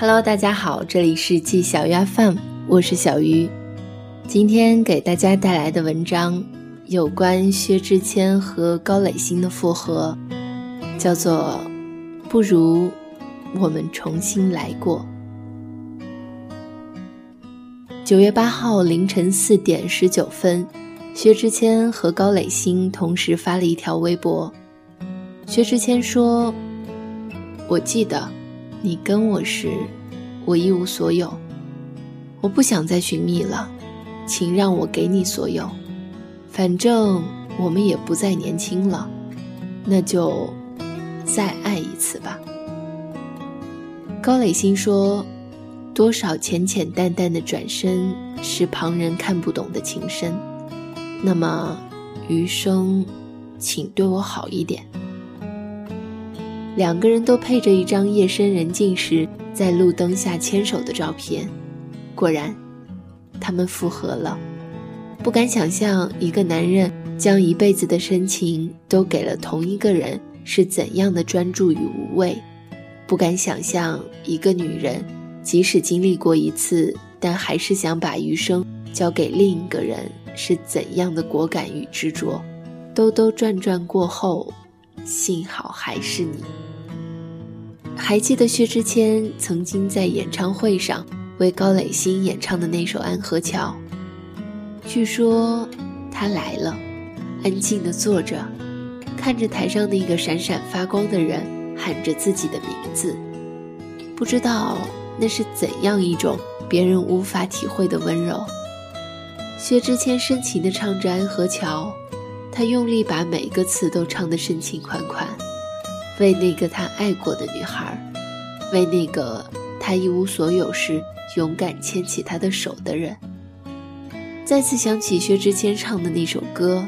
Hello，大家好，这里是季小鱼 FM，我是小鱼。今天给大家带来的文章有关薛之谦和高磊鑫的复合，叫做《不如我们重新来过》。九月八号凌晨四点十九分，薛之谦和高磊鑫同时发了一条微博。薛之谦说：“我记得。”你跟我时，我一无所有。我不想再寻觅了，请让我给你所有。反正我们也不再年轻了，那就再爱一次吧。高磊鑫说：“多少浅浅淡淡的转身，是旁人看不懂的情深。那么余生，请对我好一点。”两个人都配着一张夜深人静时在路灯下牵手的照片，果然，他们复合了。不敢想象一个男人将一辈子的深情都给了同一个人是怎样的专注与无畏，不敢想象一个女人即使经历过一次，但还是想把余生交给另一个人是怎样的果敢与执着。兜兜转转过后，幸好还是你。还记得薛之谦曾经在演唱会上为高磊鑫演唱的那首《安河桥》。据说他来了，安静地坐着，看着台上那个闪闪发光的人，喊着自己的名字。不知道那是怎样一种别人无法体会的温柔。薛之谦深情地唱着《安河桥》，他用力把每个词都唱得深情款款。为那个他爱过的女孩，为那个他一无所有时勇敢牵起他的手的人。再次想起薛之谦唱的那首歌，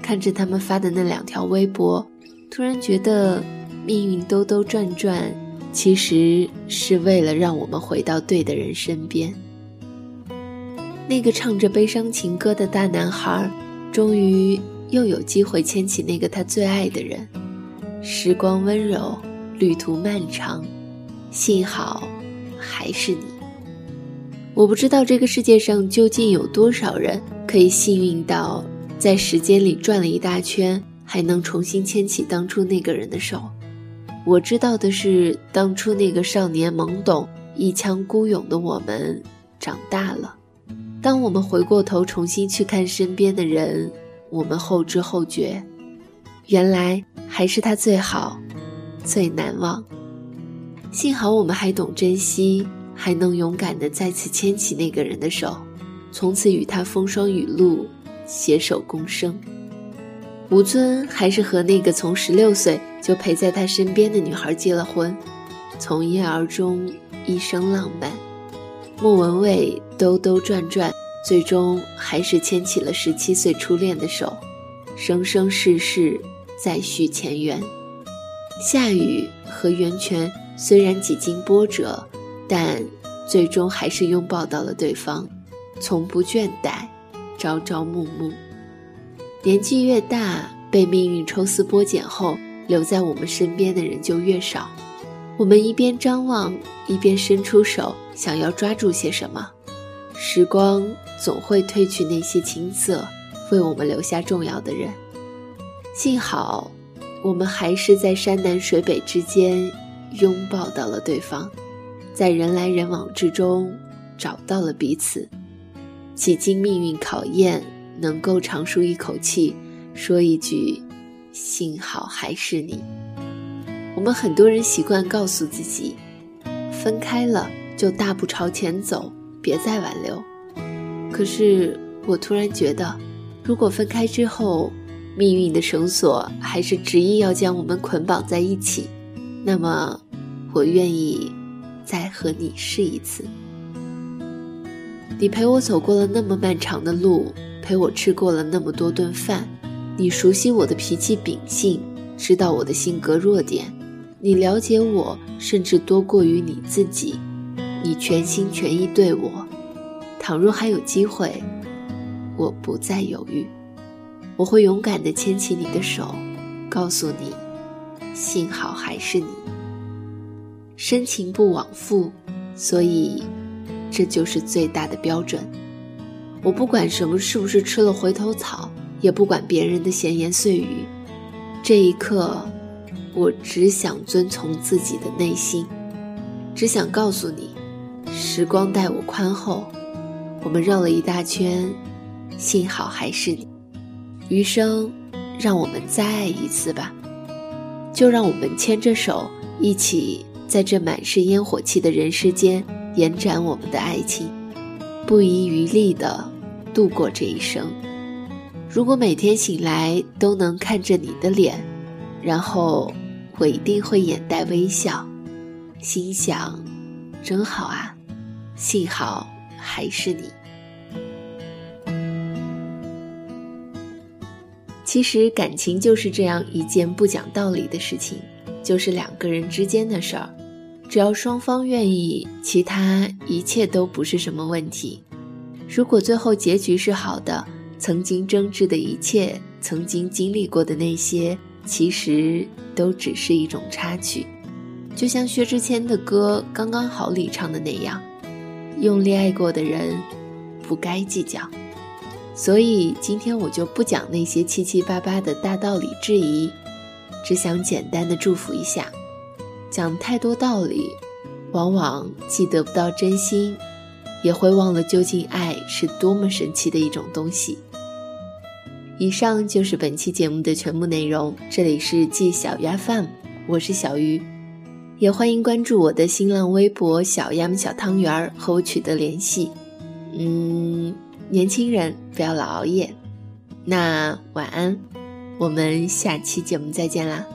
看着他们发的那两条微博，突然觉得命运兜兜转转，其实是为了让我们回到对的人身边。那个唱着悲伤情歌的大男孩，终于又有机会牵起那个他最爱的人。时光温柔，旅途漫长，幸好还是你。我不知道这个世界上究竟有多少人可以幸运到在时间里转了一大圈，还能重新牵起当初那个人的手。我知道的是，当初那个少年懵懂、一腔孤勇的我们长大了。当我们回过头重新去看身边的人，我们后知后觉。原来还是他最好，最难忘。幸好我们还懂珍惜，还能勇敢的再次牵起那个人的手，从此与他风霜雨露，携手共生。吴尊还是和那个从十六岁就陪在他身边的女孩结了婚，从一而终，一生浪漫。莫文蔚兜兜转转，最终还是牵起了十七岁初恋的手，生生世世。再续前缘，夏雨和袁泉虽然几经波折，但最终还是拥抱到了对方，从不倦怠，朝朝暮暮。年纪越大，被命运抽丝剥茧后，留在我们身边的人就越少。我们一边张望，一边伸出手，想要抓住些什么。时光总会褪去那些青涩，为我们留下重要的人。幸好，我们还是在山南水北之间拥抱到了对方，在人来人往之中找到了彼此。几经命运考验，能够长舒一口气，说一句“幸好还是你”。我们很多人习惯告诉自己，分开了就大步朝前走，别再挽留。可是我突然觉得，如果分开之后，命运的绳索还是执意要将我们捆绑在一起，那么，我愿意再和你试一次。你陪我走过了那么漫长的路，陪我吃过了那么多顿饭，你熟悉我的脾气秉性，知道我的性格弱点，你了解我，甚至多过于你自己，你全心全意对我。倘若还有机会，我不再犹豫。我会勇敢地牵起你的手，告诉你，幸好还是你。深情不往复，所以这就是最大的标准。我不管什么是不是吃了回头草，也不管别人的闲言碎语。这一刻，我只想遵从自己的内心，只想告诉你，时光待我宽厚。我们绕了一大圈，幸好还是你。余生，让我们再爱一次吧。就让我们牵着手，一起在这满是烟火气的人世间，延展我们的爱情，不遗余力的度过这一生。如果每天醒来都能看着你的脸，然后我一定会眼带微笑，心想：真好啊，幸好还是你。其实感情就是这样一件不讲道理的事情，就是两个人之间的事儿，只要双方愿意，其他一切都不是什么问题。如果最后结局是好的。曾经争执的一切，曾经经历过的那些，其实都只是一种插曲。就像薛之谦的歌《刚刚好》里唱的那样：“用力爱过的人，不该计较。”所以今天我就不讲那些七七八八的大道理质疑，只想简单的祝福一下。讲太多道理，往往既得不到真心，也会忘了究竟爱是多么神奇的一种东西。以上就是本期节目的全部内容。这里是季小鱼 FM，我是小鱼，也欢迎关注我的新浪微博“小样小汤圆儿”和我取得联系。嗯，年轻人不要老熬夜。那晚安，我们下期节目再见啦。